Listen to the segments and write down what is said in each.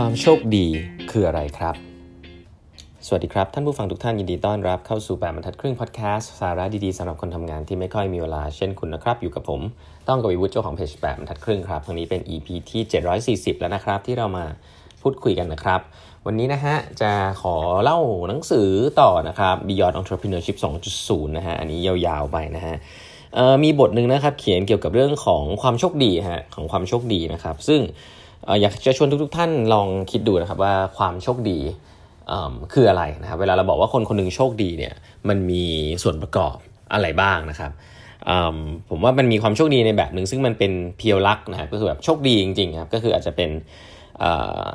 ความโชคดีคืออะไรครับ สวัสดีครับ ท่านผู้ฟังทุกท่านยินดีต้อนรับเข้าสู่แบบบรรทัดครึ่งพอดแคสต์สาระดีๆสำหรับคนทำงานที่ไม่ค่อยมีเวลาเช่นคุณนะครับ อยู่กับผม ต้องกวีวุฒิเจ้าของเพจแบบบรรทัดครึ่งครับครั้งนี้เป็น EP ที่ 740 แล้วนะครับ ที่เรามาพูดคุยกันนะครับ วันนี้นะฮะ จะขอเล่าหนังสือต่อนะครับ Beyond Entrepreneurship 2.0 นะฮะอันนี้ยาวๆไปนะฮะมีบทหนึ่งนะครับเขียนเกี่ยวกับเรื่องของความโชคดีฮะของความโชคดีนะครับ ซึ่ง อยากจะชวนทุกๆท่านลองคิดดูนะครับว่าความโชคดีคืออะไรนะครับเวลาเราบอกว่าคนคนหนึ่งโชคดีเนี่ยมันมีส่วนประกอบอะไรบ้างนะครับผมว่ามันมีความโชคดีในแบบหนึ่งซึ่งมันเป็นเพียวลักนะครับก็คือแบบโชคดีจริงๆครับก็คืออาจจะเป็น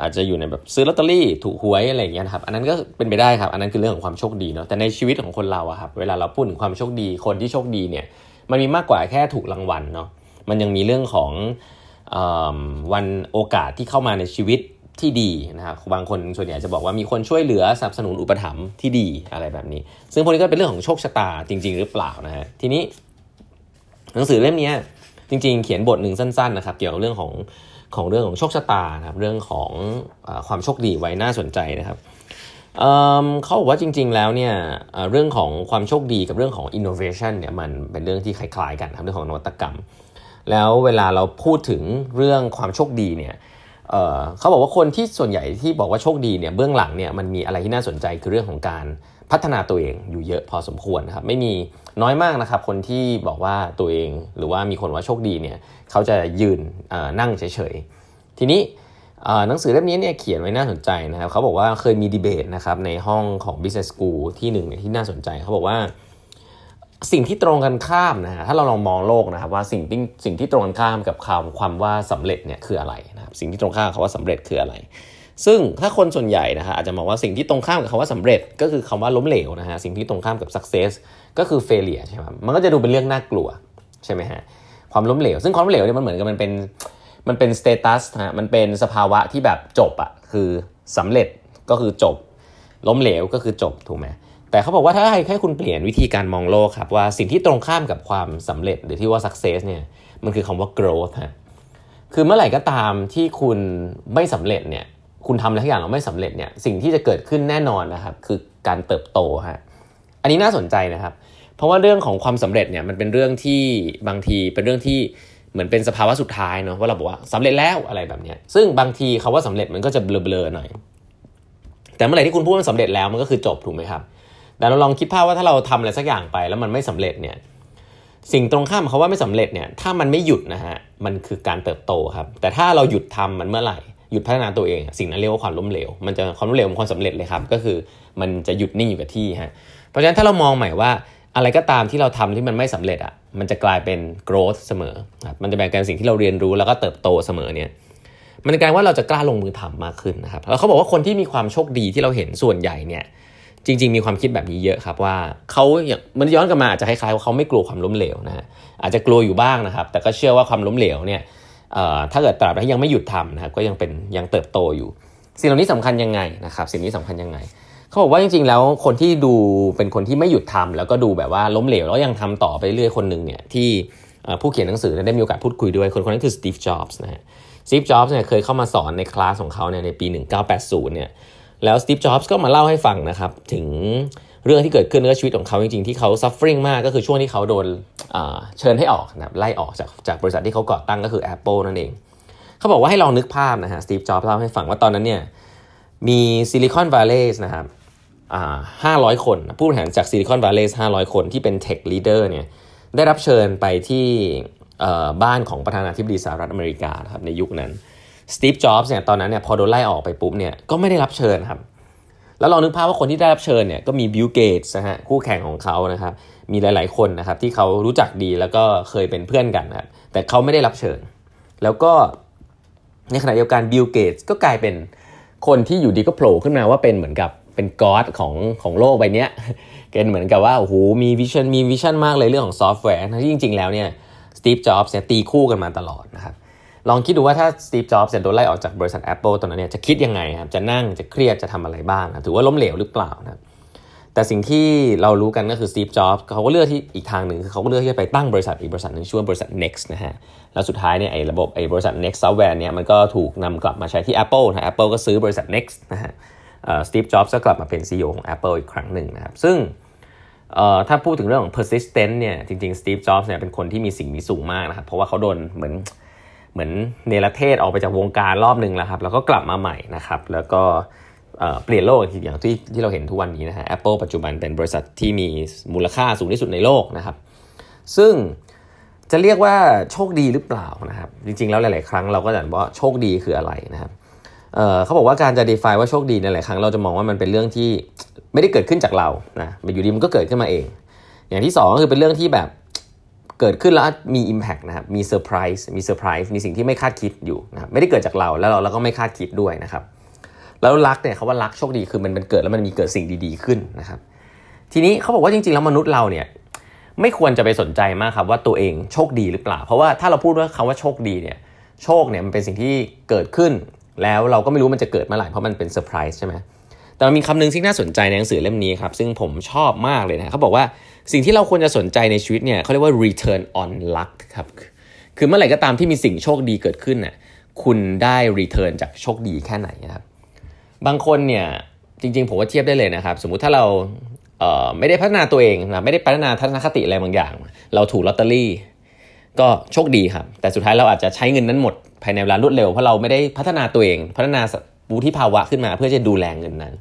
อาจจะอยู่ในแบบซื้อลอตเตอรี่ถูกหวยอะไรอย่างเงี้ยครับอันนั้นก็เป็นไปได้ครับอันนั้นคือเรื่องของความโชคดีเนาะแต่ในชีวิตของคนเราอะครับเวลาเราพูดถึงความโชคดีคนที่โชคดีเนี่ยมันมีมากกว่าแค่ถูกรางวัลเนาะมันยังมีเรื่องของ วันโอกาสที่เข้ามาในชีวิตที่ดีนะครับบางคนส่วนใหญ่จะบอกว่ามีคนช่วยเหลือสนับสนุนอุปถัมภ์ที่ดีอะไรแบบนี้ ซึ่งพวกนี้ก็เป็นเรื่องของโชคชะตาจริง ๆ หรือเปล่านะฮะทีนี้ หนังสือเล่มนี้จริง ๆ เขียนบทหนึ่งสั้นๆนะครับ เกี่ยวกับเรื่องของของเรื่องของโชคชะตานะครับเรื่องของอความโชคดีไว้น่าสนใจนะครับเเขาบอกว่าจริง ๆ แล้วเนี่ยเรื่องของความโชคดีกับเรื่องของ innovation เนี่ยมันเป็นเรื่องที่คล้ายๆกันครับเรื่องของนวัตกรรม แล้วเวลาเราพูดถึงเรื่องความโชคดีเนี่ยเเขาบอกว่าคนที่ส่วนใหญ่ที่บอกว่าโชคดีเนี่ยเบื้องหลังเนี่ยมันมีอะไรที่น่าสนใจคือเรื่องของการพัฒนาตัวเองอยู่เยอะพอสมควรนะครับไม่มีน้อยมากนะครับ คนที่บอกว่าตัวเองหรือว่ามีคนว่าโชคดีเนี่ยเขาจะยืนนั่งเฉยๆทีนี้หนังสือเล่มนี้เนี่ยเขียนไว้น่าสนใจนะครับเขาบอกว่าเคยมีดีเบตนะครับในห้องของ Business School ที่หนึ่งที่น่าสนใจเขาบอกว่า สิ่งที่ตรงกันข้ามนะฮะถ้าเราลองมองโลกนะครับว่าสิ่งที่สิ่งที่ตรงกันข้ามกับคำความว่าสำเร็จเนี่ยคืออะไรนะครับสิ่งที่ตรงข้ามคำว่าสำเร็จคืออะไร ซึ่งถ้าคนส่วนใหญ่นะฮะอาจจะมองว่าสิ่งที่ตรงข้ามกับคำว่าสำเร็จ ก็คือคำว่าล้มเหลวนะฮะสิ่งที่ตรงข้ามกับ success ก็คือ failure ใช่ไหมมันก็จะดูเป็นเรื่องน่ากลัวใช่ไหมฮะความล้มเหลว ซึ่งความล้มเหลวเนี่ยมันเหมือนกับมันเป็นมันเป็น status นะฮะมันเป็นสภาวะที่แบบจบอะคือสำเร็จก็คือจบ ล้มเหลวก็คือจบถูกไหม แต่เขาบอกว่าถ้าให้แค่คุณเปลี่ยนวิธีการมองโลกครับว่าสิ่งที่ตรงข้ามกับความสำเร็จหรือที่ว่า success เนี่ยมันคือคำว่า growth ฮะคือเมื่อไหร่ก็ตามที่คุณไม่สำเร็จเนี่ยคุณทำอะไรทุกอย่างเราไม่สำเร็จเนี่ยสิ่งที่จะเกิดขึ้นแน่นอนนะครับคือการเติบโตฮะอันนี้น่าสนใจนะครับ เพราะว่าเรื่องของความสำเร็จเนี่ยมันเป็นเรื่องที่บางทีเป็นเรื่องที่เหมือนเป็นสภาวะสุดท้ายเนาะว่าเราบอกว่าสำเร็จแล้วอะไรแบบนี้ซึ่งบางทีคาว่าสำเร็จมันก็จะเบลอๆหน่อย แต่เมื่อไหร่ที่คุณพูดว่าสำเร็จแล้วมันก็คือจบถูกไหมครับ แต่เราลองคิดภาพว่าถ้าเราทำอะไรสักอย่างไปแล้วมันไม่สำเร็จเนี่ยสิ่งตรงข้ามเขาว่าไม่สำเร็จเนี่ยถ้ามันไม่หยุดนะฮะมันคือการเติบโตครับแต่ถ้าเราหยุดทำมันเมื่อไหร่หยุดพัฒนาตัวเองสิ่งนั้นเรียกว่าความล้มเหลวมันจะความล้มเหลวมันความสำเร็จเลยครับก็คือมันจะหยุดนิ่งอยู่กับที่ฮะเพราะฉะนั้นถ้าเรามองใหม่ว่าอะไรก็ตามที่เราทำที่มันไม่สำเร็จอะมันจะกลายเป็น growth เสมอครับมันจะเป็นการสิ่งที่เราเรียนรู้แล้วก็เติบโตเสมอเนี่ยมันกลายว่าเราจะกล้าลงมือทำมากขึ้นนะครับแล้วเขาบอกว่าคนที่มีความโชคดีที่เราเห็นส่วนใหญ่เนี่ย จริง ๆ มีความคิดแบบนี้เยอะครับว่าเขาอย่างมันย้อนกลับมาอาจจะคล้ายๆว่าเขาไม่กลัวความล้มเหลวนะฮะอาจจะกลัวอยู่บ้างนะครับ แต่ก็เชื่อว่าความล้มเหลวเนี่ยถ้าเกิดตราบใดที่ยังไม่หยุดทำนะครับก็ยังเป็นยังเติบโตอยู่ สิ่งเหล่านี้สำคัญยังไงนะครับ สิ่งนี้สำคัญยังไงเขาบอกว่าจริง ๆ แล้วคนที่ดูเป็นคนที่ไม่หยุดทำแล้วก็ดูแบบว่าล้มเหลวแล้วยังทำต่อไปเรื่อยคนหนึ่งเนี่ยที่ผู้เขียนหนังสือได้มีโอกาสพูดคุยด้วยคนคนนั้นคือสตีฟจ็อบส์นะฮะสตีฟจ็อบส์เนี่ยเคยเข้ามาสอนในคลาสของเขาเนี่ยในปี 1980เนี่ย แล้วสตีฟจ็อบส์ก็มาเล่าให้ฟังนะครับถึงเรื่องที่เกิดขึ้นในชีวิตของเขาจริงๆ ที่เขา suffering มากก็คือช่วงที่เขาโดนเชิญให้ออกนะไล่ออกจากจากบริษัทที่เขาก่อตั้งก็คือ Apple นั่นเอง เขาบอกว่าให้ลองนึกภาพนะฮะสตีฟจ็อบส์เล่าให้ฟังว่าตอนนั้นเนี่ยมีซิลิคอนวัลเลย์นะครับห้าร้อยคน ผู้บริหารจากซิลิคอนวัลเลย์ห้าร้อยคนที่เป็น tech leader เนี่ยได้รับเชิญไปที่บ้านของประธานาธิบดีสหรัฐอเมริกาครับในยุคนั้น สตีฟจ็อบส์เนี่ยตอนนั้นเนี่ยพอโดนไล่ออกไปปุ๊บเนี่ยก็ไม่ได้รับเชิญครับ แล้วลองนึกภาพว่าคนที่ได้รับเชิญเนี่ยก็มีบิลเกตส์นะฮะคู่แข่งของเขานะครับมีหลาย ๆ คนนะครับที่เขารู้จักดีแล้วก็เคยเป็นเพื่อนกันนะแต่เขาไม่ได้รับเชิญ แล้วก็ในขณะเดียวกันบิลเกตส์ก็กลายเป็นคนที่อยู่ดีก็โผล่ขึ้นมาว่าเป็นเหมือนกับเป็น god ของของโลกใบนี้เป็นเหมือนกับว่าโอ้โหมี vision มี vision มากเลยเรื่องของซอฟต์แวร์ที่จริง ๆ แล้วเนี่ยสตีฟจ็อบส์เนี่ยตีคู่กันมาตลอดนะครับ ลองคิดดูว่าถ้าสตีฟจ็อบส์โดนไล่ออกจากบริษัท Apple ตอนนั้นเนี่ยจะคิดยังไงครับจะนั่งจะเครียดจะทำอะไรบ้างนะถือว่าล้มเหลวหรือเปล่านะแต่สิ่งที่เรารู้กันก็คือสตีฟจ็อบส์เขาก็เลือกที่อีกทางหนึ่งคือเขาก็เลือกที่จะไปตั้งบริษัทอีกบริษัทหนึ่งชื่อว่าบริษัท Next นะฮะแล้วสุดท้ายเนี่ยไอ้ระบบไอ้บริษัท Next Software เนี่ยมันก็ถูกนำกลับมาใช้ที่ Apple นะ Apple ก็ซื้อบริษัท Next นะฮะสตีฟจ็อบส์ก็กลับมาเป็น CEO ของ Apple อีกครั้งหนึ่งนะครับซึ่งถ้าพูดถึงเรื่องของ persistent เนี่ยจริงๆ Steve Jobs เนี่ยเป็นคนที่มีสิ่งมีสูงมากนะครับเพราะว่าเขาโดนเหมือน เหมือนเนรเทศออกไปจากวงการรอบหนึ่งแล้วครับ แล้วก็กลับมาใหม่นะครับ แล้วก็เปลี่ยนโลกอย่างที่ที่เราเห็นทุกวันนี้นะฮะ Apple ปัจจุบันเป็นบริษัทที่มีมูลค่าสูงที่สุดในโลกนะครับ ซึ่งจะเรียกว่าโชคดีหรือเปล่านะครับ จริงๆแล้วหลาย ๆ ครั้งเราก็จะบอกว่าโชคดีคืออะไรนะครับเขาบอกว่าการจะ define ว่าโชคดีในหลายครั้งเราจะมองว่ามันเป็นเรื่องที่ไม่ได้เกิดขึ้นจากเรานะอยู่ดีมันก็เกิดขึ้นมาเอง อย่างที่2ก็คือเป็นเรื่องที่แบบ เกิดขึ้นแล้วมี Impact นะครับมีเซอร์ไพรส์มีเซอร์ไพรส์มีสิ่งที่ไม่คาดคิดอยู่นะครับไม่ได้เกิดจากเราแล้วเราเราก็ไม่คาดคิดด้วยนะครับแล้ว luck เนี่ยเขาว่า luck โชคดีคือมันมันเกิดแล้วมันมีเกิดสิ่งดีๆขึ้นนะครับทีนี้เขาบอกว่าจริงๆแล้วมนุษย์เราเนี่ยไม่ควรจะไปสนใจมากครับว่าตัวเองโชคดีหรือเปล่า เพราะว่าถ้าเราพูดว่าคำว่าโชคดีเนี่ยโชคเนี่ยมันเป็นสิ่งที่เกิดขึ้น แล้วเราก็ไม่รู้มันจะเกิดเมื่อไหร่เพราะมันเป็นเซอร์ไพรส์ใช่ไหม แต่มีคำหนึ่งที่น่าสนใจในหนังสือเล่มนี้ครับ ซึ่งผมชอบมากเลยนะเขาบอกว่าสิ่งที่เราควรจะสนใจในชีวิตเนี่ยเขาเรียกว่า return on luck ครับ คือเมื่อไหร่ก็ตามที่มีสิ่งโชคดีเกิดขึ้นน่ะคุณได้ return จากโชคดีแค่ไหนนะครับ บางคนเนี่ยจริงๆ ผมว่าเทียบได้เลยนะครับ สมมุติถ้าเราไม่ได้พัฒนาตัวเองนะไม่ได้พัฒนาทัศนคติอะไรบางอย่าง เราถูกลอตเตอรี่ก็โชคดีครับ แต่สุดท้ายเราอาจจะใช้เงินนั้นหมดภายในเวลารวดเร็วเพราะเราไม่ได้พัฒนาตัวเอง พัฒนาวุฒิภาวะขึ้นมาเพื่อจะดูแลเงินนั้น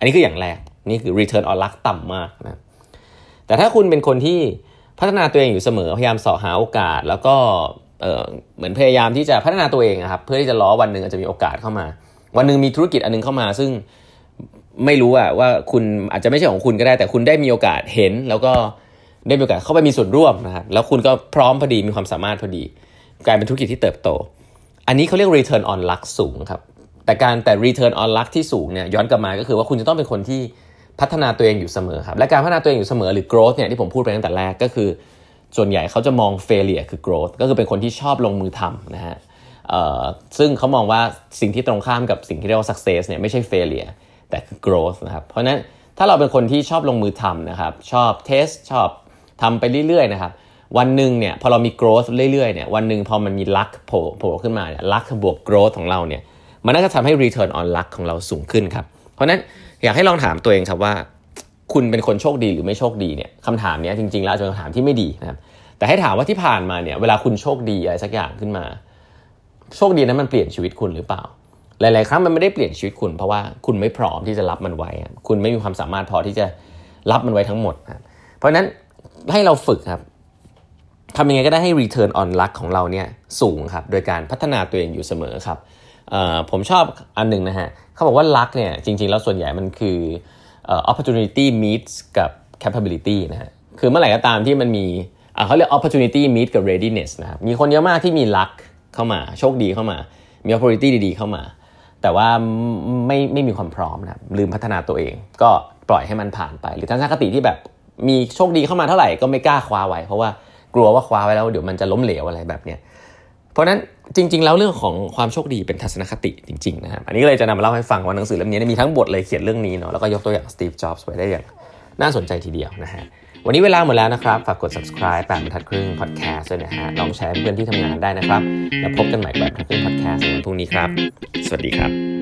อันนี้คืออย่างแรก นี่คือ return on luck ต่ำมากนะแต่ถ้าคุณเป็นคนที่พัฒนาตัวเองอยู่เสมอพยายามสอหาโอกาส แล้วก็เหมือนพยายามที่จะพัฒนาตัวเองครับเพื่อที่จะล้อวันหนึ่งอาจจะมีโอกาสเข้ามา วันหนึ่งมีธุรกิจอันนึงเข้ามา ซึ่งไม่รู้อะว่าคุณอาจจะไม่ใช่ของคุณก็ได้ แต่คุณได้มีโอกาสเห็น แล้วก็ได้มีโอกาสเข้าไปมีส่วนร่วมนะครับแล้วคุณก็พร้อมพอดีมีความสามารถพอดี กลายเป็นธุรกิจที่เติบโต อันนี้เขาเรียก return on luck สูงครับ แต่การแต่ return on luck ที่สูงเนี่ยย้อนกลับมาก็คือว่าคุณจะต้องเป็นคนที่พัฒนาตัวเองอยู่เสมอครับและการพัฒนาตัวเองอยู่เสมอหรือ growth เนี่ยที่ผมพูดไปตั้งแต่แรกก็คือ ส่วนใหญ่เขาจะมอง failure คือ growth ก็คือเป็นคนที่ชอบลงมือทำนะฮะซึ่งเขามองว่าสิ่งที่ตรงข้ามกับสิ่งที่เรียกว่า success เนี่ยไม่ใช่ failure แต่คือ growth นะครับเพราะนั้นถ้าเราเป็นคนที่ชอบลงมือทำนะครับชอบ test ชอบทำไปเรื่อยๆนะครับวันหนึ่งเนี่ยพอเรามี growth เรื่อยๆเนี่ยวันหนึ่งพอมันมี luck โผล่ขึ้นมาเนี่ย luck บวก growth ของเราเนี่ย มันน่าจะทำให้ return on luck ของเราสูงขึ้นครับ เพราะนั้นอยากให้ลองถามตัวเองครับว่า คุณเป็นคนโชคดีหรือไม่โชคดีเนี่ยคำถามนี้จริงๆแล้วจะเป็นคำถามที่ไม่ดีนะครับแต่ให้ถามว่าที่ผ่านมาเนี่ยเวลาคุณโชคดีอะไรสักอย่างขึ้นมา โชคดีนั้นมันเปลี่ยนชีวิตคุณหรือเปล่า หลาย ๆ ครั้งมันไม่ได้เปลี่ยนชีวิตคุณเพราะว่าคุณไม่พร้อมที่จะรับมันไว้ คุณไม่มีความสามารถพอที่จะรับมันไว้ทั้งหมด เพราะนั้นให้เราฝึกครับทำยังไงก็ได้ให้ return on luck ของเราเนี่ยสูงครับ โดยการพัฒนาตัวเองอยู่เสมอครับ ผมชอบอันหนึ่งนะฮะเขาบอกว่า luck เนี่ยจริงๆ แล้วส่วนใหญ่มันคือ opportunity meets กับ capability นะฮะคือเมื่อไหร่ก็ตามที่มันมีเขาเรียก opportunity meet กับ readiness นะครับมีคนเยอะมากที่มี luck เข้ามา โชคดีเข้ามา มี opportunity ดีๆ เข้ามา แต่ว่าไม่ไม่มีความพร้อมนะลืมพัฒนาตัวเอง ก็ปล่อยให้มันผ่านไป หรือทัศนคติที่แบบมีโชคดีเข้ามาเท่าไหร่ก็ไม่กล้าคว้าไว้ เพราะว่ากลัวว่าคว้าไว้แล้วเดี๋ยวมันจะล้มเหลวอะไรแบบเนี้ยเพราะนั้น จริง ๆ แล้วเรื่องของความโชคดีเป็นทัศนคติจริงๆนะครับอันนี้เลยจะนำมาเล่าให้ฟังว่าหนังสือเล่มนี้มีทั้งบทเลยเขียนเรื่องนี้เนาะแล้วก็ยกตัวอย่างสตีฟ จ็อบส์ไว้ได้อย่างน่าสนใจทีเดียวนะฮะวันนี้เวลาหมดแล้วนะครับ ฝากกด subscribe แปดบรรทัดครึ่ง podcast ด้วยนะฮะ ลองแชร์เพื่อนที่ทำงานได้นะครับ แล้วพบกันใหม่แบบทัดครึ่ง podcast ในวันพรุ่งนี้ครับ สวัสดีครับ